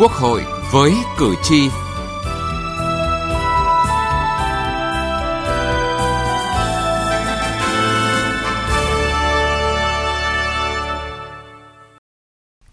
Quốc hội với cử tri.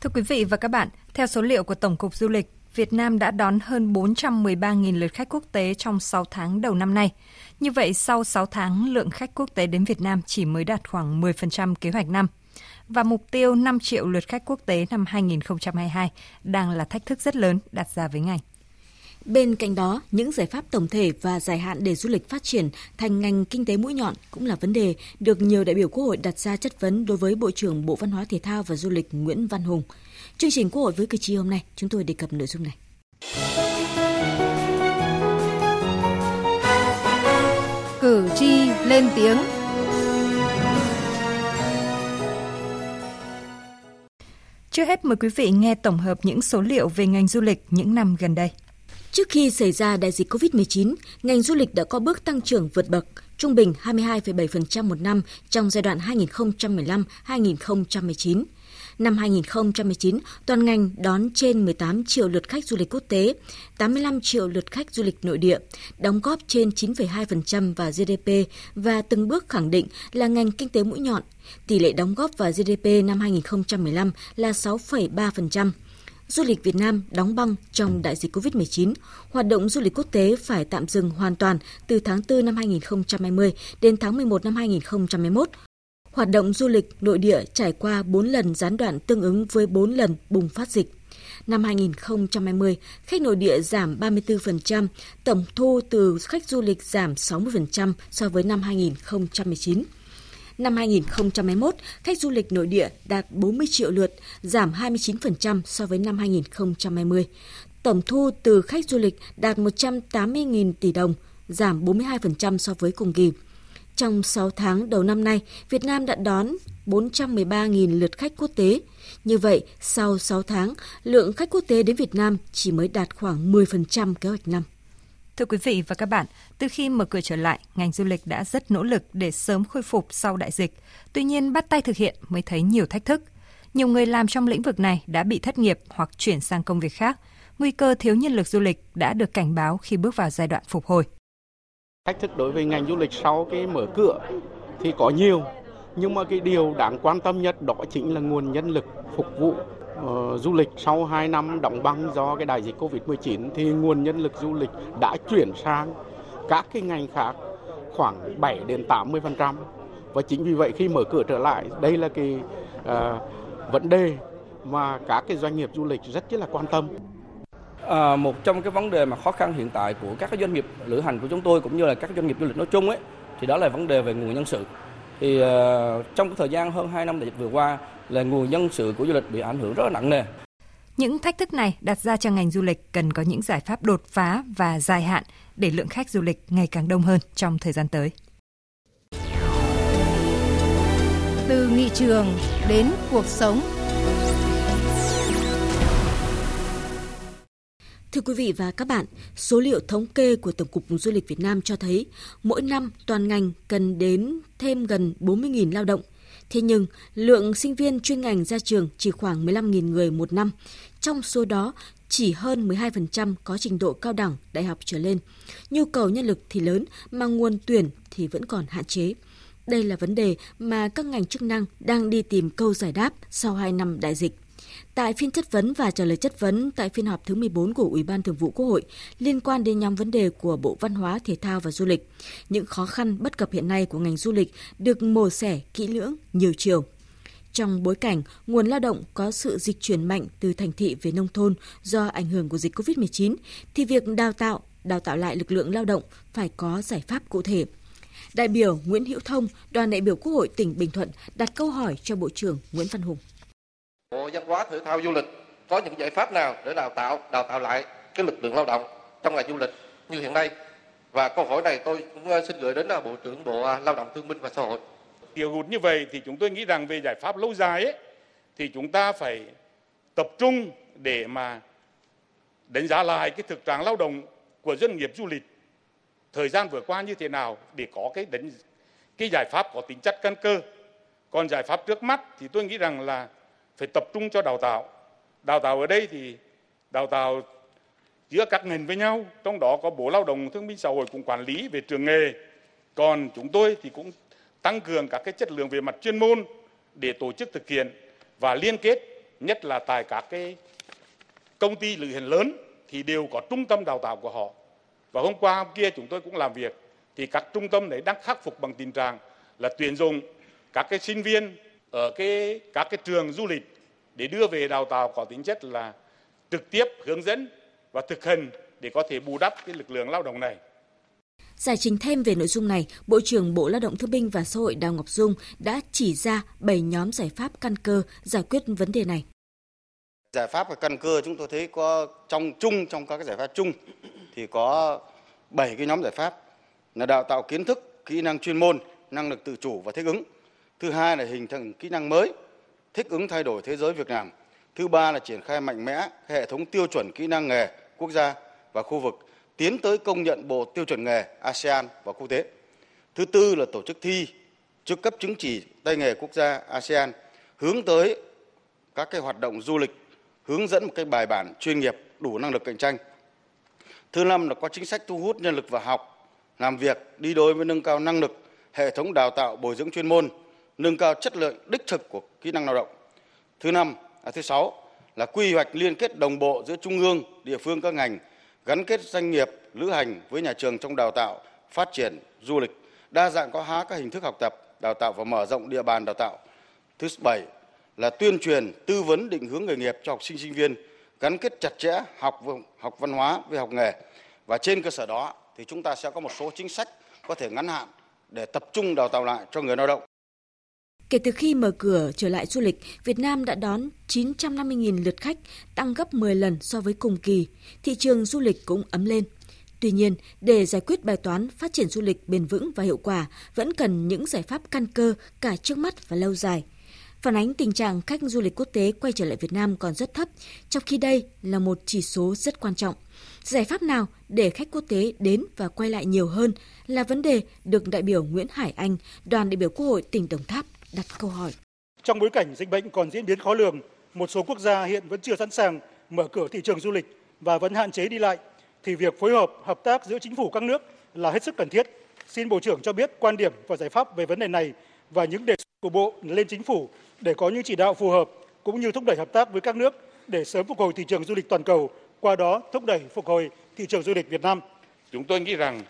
Thưa quý vị và các bạn, theo số liệu của Tổng cục Du lịch, Việt Nam đã đón hơn 413.000 lượt khách quốc tế trong 6 tháng đầu năm nay. Như vậy, sau 6 tháng, lượng khách quốc tế đến Việt Nam chỉ mới đạt khoảng 10% kế hoạch năm. Và mục tiêu 5 triệu lượt khách quốc tế năm 2022 đang là thách thức rất lớn đặt ra với ngành. Bên cạnh đó, những giải pháp tổng thể và dài hạn để du lịch phát triển thành ngành kinh tế mũi nhọn cũng là vấn đề được nhiều đại biểu Quốc hội đặt ra chất vấn đối với Bộ trưởng Bộ Văn hóa Thể thao và Du lịch Nguyễn Văn Hùng. Chương trình Quốc hội với cử tri hôm nay, chúng tôi đề cập nội dung này. Cử tri lên tiếng Trước hết mời quý vị nghe tổng hợp những số liệu về ngành du lịch những năm gần đây. Trước khi xảy ra đại dịch COVID-19, ngành du lịch đã có bước tăng trưởng vượt bậc, trung bình 22,7% một năm trong giai đoạn 2015-2019. Năm 2019, toàn ngành đón trên 18 triệu lượt khách du lịch quốc tế, 85 triệu lượt khách du lịch nội địa, đóng góp trên 9,2% vào GDP và từng bước khẳng định là ngành kinh tế mũi nhọn. Tỷ lệ đóng góp vào GDP năm 2015 là 6,3%. Du lịch Việt Nam đóng băng trong đại dịch COVID-19, hoạt động du lịch quốc tế phải tạm dừng hoàn toàn từ tháng 4 năm 2020 đến tháng 11 năm 2021 Hoạt động du lịch nội địa trải qua 4 lần gián đoạn tương ứng với 4 lần bùng phát dịch. Năm 2020, khách nội địa giảm 34%, tổng thu từ khách du lịch giảm 60% so với năm 2019. Năm 2021, khách du lịch nội địa đạt 40 triệu lượt, giảm 29% so với năm 2020. Tổng thu từ khách du lịch đạt 180.000 tỷ đồng, giảm 42% so với cùng kỳ. Trong 6 tháng đầu năm nay, Việt Nam đã đón 413.000 lượt khách quốc tế. Như vậy, sau 6 tháng, lượng khách quốc tế đến Việt Nam chỉ mới đạt khoảng 10% kế hoạch năm. Thưa quý vị và các bạn, từ khi mở cửa trở lại, ngành du lịch đã rất nỗ lực để sớm khôi phục sau đại dịch. Tuy nhiên, bắt tay thực hiện mới thấy nhiều thách thức. Nhiều người làm trong lĩnh vực này đã bị thất nghiệp hoặc chuyển sang công việc khác. Nguy cơ thiếu nhân lực du lịch đã được cảnh báo khi bước vào giai đoạn phục hồi. Thách thức đối với ngành du lịch sau cái mở cửa thì có nhiều, nhưng mà cái điều đáng quan tâm nhất đó chính là nguồn nhân lực phục vụ uh, du lịch sau 2 năm đóng băng do cái đại dịch Covid-19 thì nguồn nhân lực du lịch đã chuyển sang các cái ngành khác khoảng 7 đến 80%. Và chính vì vậy khi mở cửa trở lại, đây là cái uh, vấn đề mà các cái doanh nghiệp du lịch rất là quan tâm. À, một trong cái vấn đề mà khó khăn hiện tại của các doanh nghiệp lữ hành của chúng tôi cũng như là các doanh nghiệp du lịch nói chung ấy thì đó là vấn đề về nguồn nhân sự. Thì uh, trong cái thời gian hơn 2 năm đại dịch vừa qua là nguồn nhân sự của du lịch bị ảnh hưởng rất là nặng nề. Những thách thức này đặt ra cho ngành du lịch cần có những giải pháp đột phá và dài hạn để lượng khách du lịch ngày càng đông hơn trong thời gian tới. Từ nghị trường đến cuộc sống Thưa quý vị và các bạn, số liệu thống kê của Tổng cục Du lịch Việt Nam cho thấy mỗi năm toàn ngành cần đến thêm gần 40.000 lao động. Thế nhưng, lượng sinh viên chuyên ngành ra trường chỉ khoảng 15.000 người một năm. Trong số đó, chỉ hơn 12% có trình độ cao đẳng, đại học trở lên. Nhu cầu nhân lực thì lớn mà nguồn tuyển thì vẫn còn hạn chế. Đây là vấn đề mà các ngành chức năng đang đi tìm câu giải đáp sau 2 năm đại dịch. Tại phiên chất vấn và trả lời chất vấn tại phiên họp thứ 14 của Ủy ban Thường vụ Quốc hội liên quan đến nhóm vấn đề của Bộ Văn hóa, Thể thao và Du lịch, những khó khăn bất cập hiện nay của ngành du lịch được mổ xẻ kỹ lưỡng nhiều chiều. Trong bối cảnh nguồn lao động có sự dịch chuyển mạnh từ thành thị về nông thôn do ảnh hưởng của dịch COVID-19 thì việc đào tạo, đào tạo lại lực lượng lao động phải có giải pháp cụ thể. Đại biểu Nguyễn Hữu Thông, đoàn đại biểu Quốc hội tỉnh Bình Thuận đặt câu hỏi cho Bộ trưởng Nguyễn Văn Hùng. Bộ Văn hóa Thể thao Du lịch có những giải pháp nào để đào tạo đào tạo lại cái lực lượng lao động trong ngành du lịch như hiện nay? Và câu hỏi này tôi cũng ờ, xin gửi đến là Bộ trưởng Bộ ờ, Lao động Thương binh và Xã hội. Tiêu hụt như vậy thì chúng tôi nghĩ rằng về giải pháp lâu dài ấy, thì chúng ta phải tập trung để mà đánh giá lại cái thực trạng lao động của doanh nghiệp du lịch thời gian vừa qua như thế nào để có cái đánh cái giải pháp có tính chất căn cơ. Còn giải pháp trước mắt thì tôi nghĩ rằng là phải tập trung cho đào tạo. Đào tạo ở đây thì đào tạo giữa các ngành với nhau, trong đó có Bộ Lao động Thương binh Xã hội cũng quản lý về trường nghề. Còn chúng tôi thì cũng tăng cường các cái chất lượng về mặt chuyên môn để tổ chức thực hiện và liên kết nhất là tại các cái công ty lữ hành lớn thì đều có trung tâm đào tạo của họ. Và hôm qua hôm kia chúng tôi cũng làm việc thì các trung tâm đấy đang khắc phục bằng tình trạng là tuyển dụng các cái sinh viên ở cái các cái trường du lịch để đưa về đào tạo có tính chất là trực tiếp hướng dẫn và thực hành để có thể bù đắp cái lực lượng lao động này. Giải trình thêm về nội dung này, Bộ trưởng Bộ Lao động Thương binh và Xã hội Đào Ngọc Dung đã chỉ ra 7 nhóm giải pháp căn cơ giải quyết vấn đề này. Giải pháp và căn cơ chúng tôi thấy có trong chung trong các cái giải pháp chung thì có 7 cái nhóm giải pháp là đào tạo kiến thức, kỹ năng chuyên môn, năng lực tự chủ và thích ứng. Thứ hai là hình thành kỹ năng mới, thích ứng thay đổi thế giới việc làm. Thứ ba là triển khai mạnh mẽ hệ thống tiêu chuẩn kỹ năng nghề quốc gia và khu vực tiến tới công nhận bộ tiêu chuẩn nghề ASEAN và quốc tế. Thứ tư là tổ chức thi chức cấp chứng chỉ tay nghề quốc gia ASEAN hướng tới các cái hoạt động du lịch hướng dẫn một cái bài bản chuyên nghiệp đủ năng lực cạnh tranh. Thứ năm là có chính sách thu hút nhân lực vào học, làm việc đi đôi với nâng cao năng lực, hệ thống đào tạo bồi dưỡng chuyên môn, nâng cao chất lượng đích thực của kỹ năng lao động. Thứ năm, à, thứ sáu là quy hoạch liên kết đồng bộ giữa trung ương, địa phương các ngành, gắn kết doanh nghiệp, lữ hành với nhà trường trong đào tạo, phát triển du lịch, đa dạng có hóa các hình thức học tập, đào tạo và mở rộng địa bàn đào tạo. Thứ bảy là tuyên truyền, tư vấn định hướng nghề nghiệp cho học sinh sinh viên, gắn kết chặt chẽ học học văn hóa với học nghề. Và trên cơ sở đó thì chúng ta sẽ có một số chính sách có thể ngắn hạn để tập trung đào tạo lại cho người lao động. Kể từ khi mở cửa trở lại du lịch, Việt Nam đã đón 950.000 lượt khách, tăng gấp 10 lần so với cùng kỳ. Thị trường du lịch cũng ấm lên. Tuy nhiên, để giải quyết bài toán phát triển du lịch bền vững và hiệu quả, vẫn cần những giải pháp căn cơ cả trước mắt và lâu dài. Phản ánh tình trạng khách du lịch quốc tế quay trở lại Việt Nam còn rất thấp, trong khi đây là một chỉ số rất quan trọng. Giải pháp nào để khách quốc tế đến và quay lại nhiều hơn là vấn đề được đại biểu Nguyễn Hải Anh, đoàn đại biểu Quốc hội tỉnh Đồng Tháp đặt câu hỏi. Trong bối cảnh dịch bệnh còn diễn biến khó lường, một số quốc gia hiện vẫn chưa sẵn sàng mở cửa thị trường du lịch và vẫn hạn chế đi lại, thì việc phối hợp, hợp tác giữa chính phủ các nước là hết sức cần thiết. Xin Bộ trưởng cho biết quan điểm và giải pháp về vấn đề này và những đề xuất của Bộ lên chính phủ để có những chỉ đạo phù hợp cũng như thúc đẩy hợp tác với các nước để sớm phục hồi thị trường du lịch toàn cầu, qua đó thúc đẩy phục hồi thị trường du lịch Việt Nam. Chúng tôi nghĩ rằng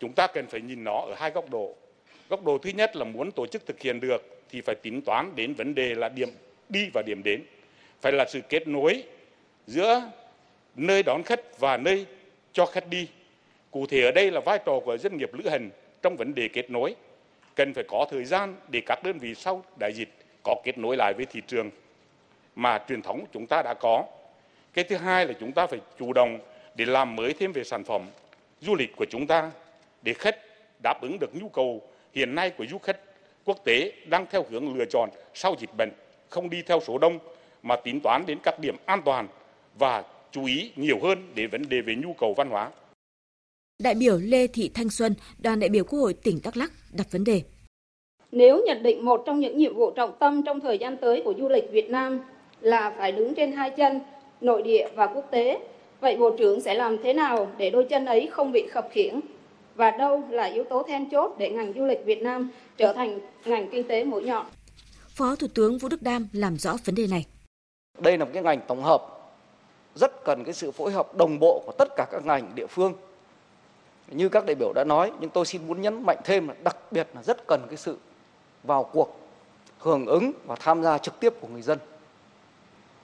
chúng ta cần phải nhìn nó ở hai góc độ. Góc độ thứ nhất là muốn tổ chức thực hiện được thì phải tính toán đến vấn đề là điểm đi và điểm đến. Phải là sự kết nối giữa nơi đón khách và nơi cho khách đi. Cụ thể ở đây là vai trò của doanh nghiệp lữ hành trong vấn đề kết nối. Cần phải có thời gian để các đơn vị sau đại dịch có kết nối lại với thị trường mà truyền thống chúng ta đã có. Cái thứ hai là chúng ta phải chủ động để làm mới thêm về sản phẩm du lịch của chúng ta để khách đáp ứng được nhu cầu hiện nay của du khách quốc tế đang theo hướng lựa chọn sau dịch bệnh, không đi theo số đông mà tính toán đến các điểm an toàn và chú ý nhiều hơn đến vấn đề về nhu cầu văn hóa. Đại biểu Lê Thị Thanh Xuân, đoàn đại biểu Quốc hội tỉnh Đắk Lắk đặt vấn đề. Nếu nhận định một trong những nhiệm vụ trọng tâm trong thời gian tới của du lịch Việt Nam là phải đứng trên hai chân, nội địa và quốc tế, vậy Bộ trưởng sẽ làm thế nào để đôi chân ấy không bị khập khiễng? Và đâu là yếu tố then chốt để ngành du lịch Việt Nam trở thành ngành kinh tế mũi nhọn? Phó Thủ tướng Vũ Đức Đam làm rõ vấn đề này. Đây là một cái ngành tổng hợp rất cần cái sự phối hợp đồng bộ của tất cả các ngành địa phương. Như các đại biểu đã nói, nhưng tôi xin muốn nhấn mạnh thêm là đặc biệt là rất cần cái sự vào cuộc hưởng ứng và tham gia trực tiếp của người dân.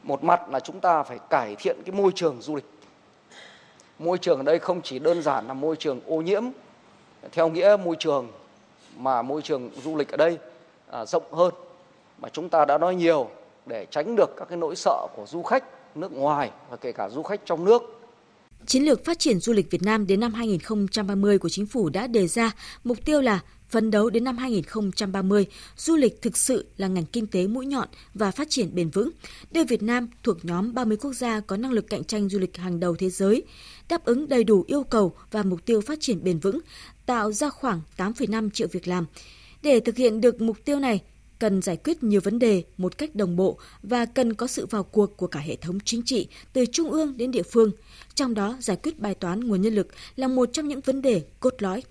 Một mặt là chúng ta phải cải thiện cái môi trường du lịch. Môi trường ở đây không chỉ đơn giản là môi trường ô nhiễm theo nghĩa môi trường mà môi trường du lịch ở đây à, rộng hơn mà chúng ta đã nói nhiều để tránh được các cái nỗi sợ của du khách nước ngoài và kể cả du khách trong nước. Chiến lược phát triển du lịch Việt Nam đến năm 2030 của chính phủ đã đề ra mục tiêu là phấn đấu đến năm 2030, du lịch thực sự là ngành kinh tế mũi nhọn và phát triển bền vững, đưa Việt Nam thuộc nhóm 30 quốc gia có năng lực cạnh tranh du lịch hàng đầu thế giới, đáp ứng đầy đủ yêu cầu và mục tiêu phát triển bền vững, tạo ra khoảng 8,5 triệu việc làm. Để thực hiện được mục tiêu này, cần giải quyết nhiều vấn đề một cách đồng bộ và cần có sự vào cuộc của cả hệ thống chính trị từ trung ương đến địa phương. Trong đó, giải quyết bài toán nguồn nhân lực là một trong những vấn đề cốt lõi.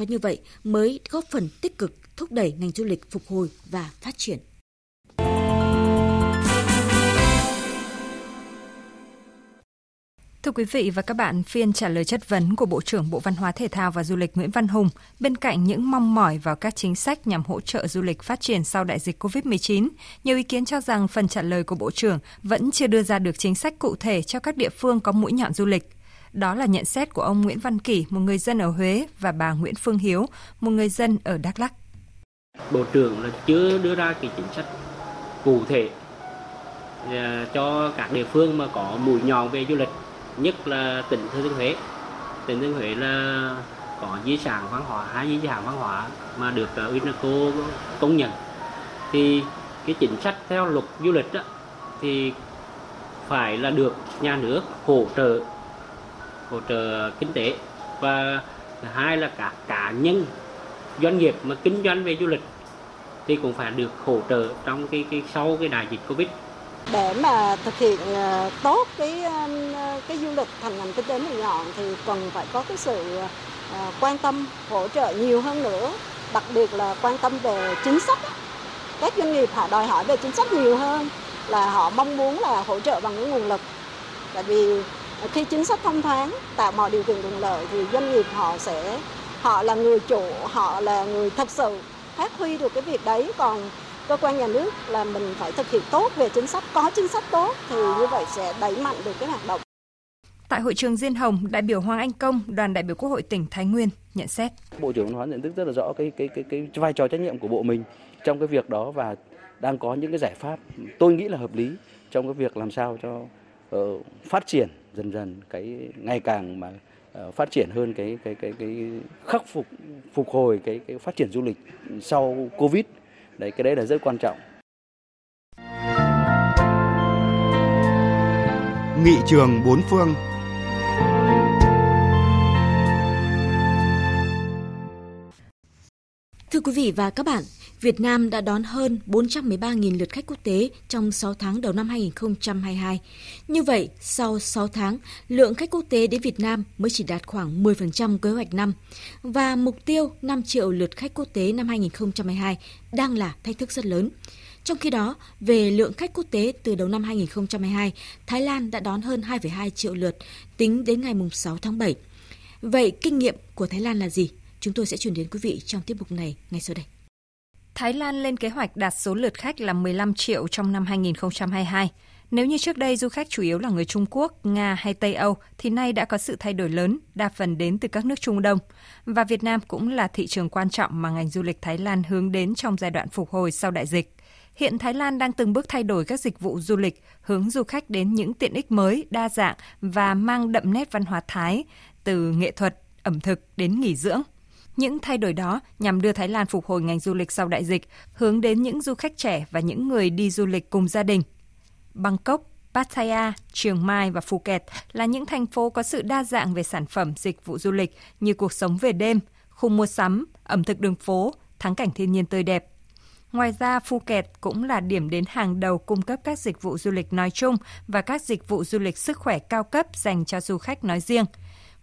Có như vậy mới góp phần tích cực thúc đẩy ngành du lịch phục hồi và phát triển. Thưa quý vị và các bạn, phiên trả lời chất vấn của Bộ trưởng Bộ Văn hóa Thể thao và Du lịch Nguyễn Văn Hùng bên cạnh những mong mỏi vào các chính sách nhằm hỗ trợ du lịch phát triển sau đại dịch COVID-19, nhiều ý kiến cho rằng phần trả lời của Bộ trưởng vẫn chưa đưa ra được chính sách cụ thể cho các địa phương có mũi nhọn du lịch. Đó là nhận xét của ông Nguyễn Văn Kỷ, một người dân ở Huế và bà Nguyễn Phương Hiếu, một người dân ở Đắk Lắk. Bộ trưởng là chưa đưa ra cái chính sách cụ thể à, cho các địa phương mà có mũi nhọn về du lịch nhất là tỉnh thừa thiên huế tỉnh thừa thiên huế là có di sản văn hóa hai di sản văn hóa mà được à, UNESCO công nhận thì cái chính sách theo luật du lịch đó, thì phải là được nhà nước hỗ trợ hỗ trợ kinh tế và thứ hai là các cá nhân, doanh nghiệp mà kinh doanh về du lịch thì cũng phải được hỗ trợ trong cái cái sau cái đại dịch covid. Để mà thực hiện ờ, tốt cái ờ, cái du lịch thành ngành kinh tế mũi nhọn thì cần phải có cái sự ờ, quan tâm, hỗ trợ nhiều hơn nữa. Đặc biệt là quan tâm về chính sách các doanh nghiệp họ đòi hỏi về chính sách nhiều hơn là họ mong muốn là hỗ trợ bằng những nguồn lực. Tại vì khi chính sách thông thoáng tạo mọi điều kiện thuận lợi thì doanh nghiệp họ sẽ họ là người chủ họ là người thật sự phát huy được cái việc đấy còn cơ quan nhà nước là mình phải thực hiện tốt về chính sách có chính sách tốt thì như vậy sẽ đẩy mạnh được cái hoạt động Tại hội trường Diên Hồng, đại biểu Hoàng Anh Công, đoàn đại biểu Quốc hội tỉnh Thái Nguyên nhận xét. Bộ trưởng Văn hóa nhận thức rất là rõ cái cái cái cái vai trò trách nhiệm của bộ mình trong cái việc đó và đang có những cái giải pháp tôi nghĩ là hợp lý trong cái việc làm sao cho uh, phát triển dần dần cái ngày càng mà uh, phát triển hơn cái cái cái cái khắc phục phục hồi cái cái phát triển du lịch sau Covid. Đấy cái đấy là rất quan trọng. Nghị trường bốn phương. Thưa quý vị và các bạn, Việt Nam đã đón hơn 413.000 lượt khách quốc tế trong 6 tháng đầu năm 2022. Như vậy, sau 6 tháng, lượng khách quốc tế đến Việt Nam mới chỉ đạt khoảng 10% kế hoạch năm và mục tiêu 5 triệu lượt khách quốc tế năm 2022 đang là thách thức rất lớn. Trong khi đó, về lượng khách quốc tế từ đầu năm 2022, Thái Lan đã đón hơn 2,2 triệu lượt tính đến ngày 6 tháng 7. Vậy kinh nghiệm của Thái Lan là gì? Chúng tôi sẽ chuyển đến quý vị trong tiết mục này ngay sau đây. Thái Lan lên kế hoạch đạt số lượt khách là 15 triệu trong năm 2022. Nếu như trước đây du khách chủ yếu là người Trung Quốc, Nga hay Tây Âu, thì nay đã có sự thay đổi lớn, đa phần đến từ các nước Trung Đông. Và Việt Nam cũng là thị trường quan trọng mà ngành du lịch Thái Lan hướng đến trong giai đoạn phục hồi sau đại dịch. Hiện Thái Lan đang từng bước thay đổi các dịch vụ du lịch, hướng du khách đến những tiện ích mới, đa dạng và mang đậm nét văn hóa Thái, từ nghệ thuật, ẩm thực đến nghỉ dưỡng. Những thay đổi đó nhằm đưa Thái Lan phục hồi ngành du lịch sau đại dịch, hướng đến những du khách trẻ và những người đi du lịch cùng gia đình. Bangkok, Pattaya, Chiang Mai và Phuket là những thành phố có sự đa dạng về sản phẩm dịch vụ du lịch như cuộc sống về đêm, khu mua sắm, ẩm thực đường phố, thắng cảnh thiên nhiên tươi đẹp. Ngoài ra, Phuket cũng là điểm đến hàng đầu cung cấp các dịch vụ du lịch nói chung và các dịch vụ du lịch sức khỏe cao cấp dành cho du khách nói riêng –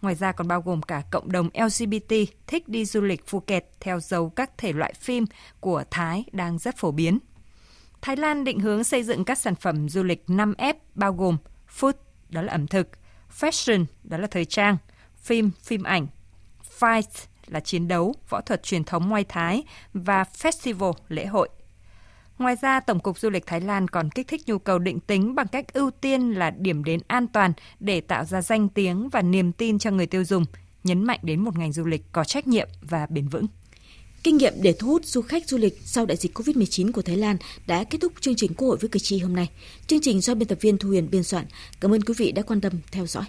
Ngoài ra còn bao gồm cả cộng đồng LGBT thích đi du lịch Phuket theo dấu các thể loại phim của Thái đang rất phổ biến. Thái Lan định hướng xây dựng các sản phẩm du lịch 5F bao gồm food, đó là ẩm thực, fashion, đó là thời trang, phim, phim ảnh, fight là chiến đấu, võ thuật truyền thống ngoại Thái và festival, lễ hội. Ngoài ra, Tổng cục Du lịch Thái Lan còn kích thích nhu cầu định tính bằng cách ưu tiên là điểm đến an toàn để tạo ra danh tiếng và niềm tin cho người tiêu dùng, nhấn mạnh đến một ngành du lịch có trách nhiệm và bền vững. Kinh nghiệm để thu hút du khách du lịch sau đại dịch COVID-19 của Thái Lan đã kết thúc chương trình Quốc hội với cử tri hôm nay. Chương trình do biên tập viên Thu Huyền biên soạn. Cảm ơn quý vị đã quan tâm theo dõi.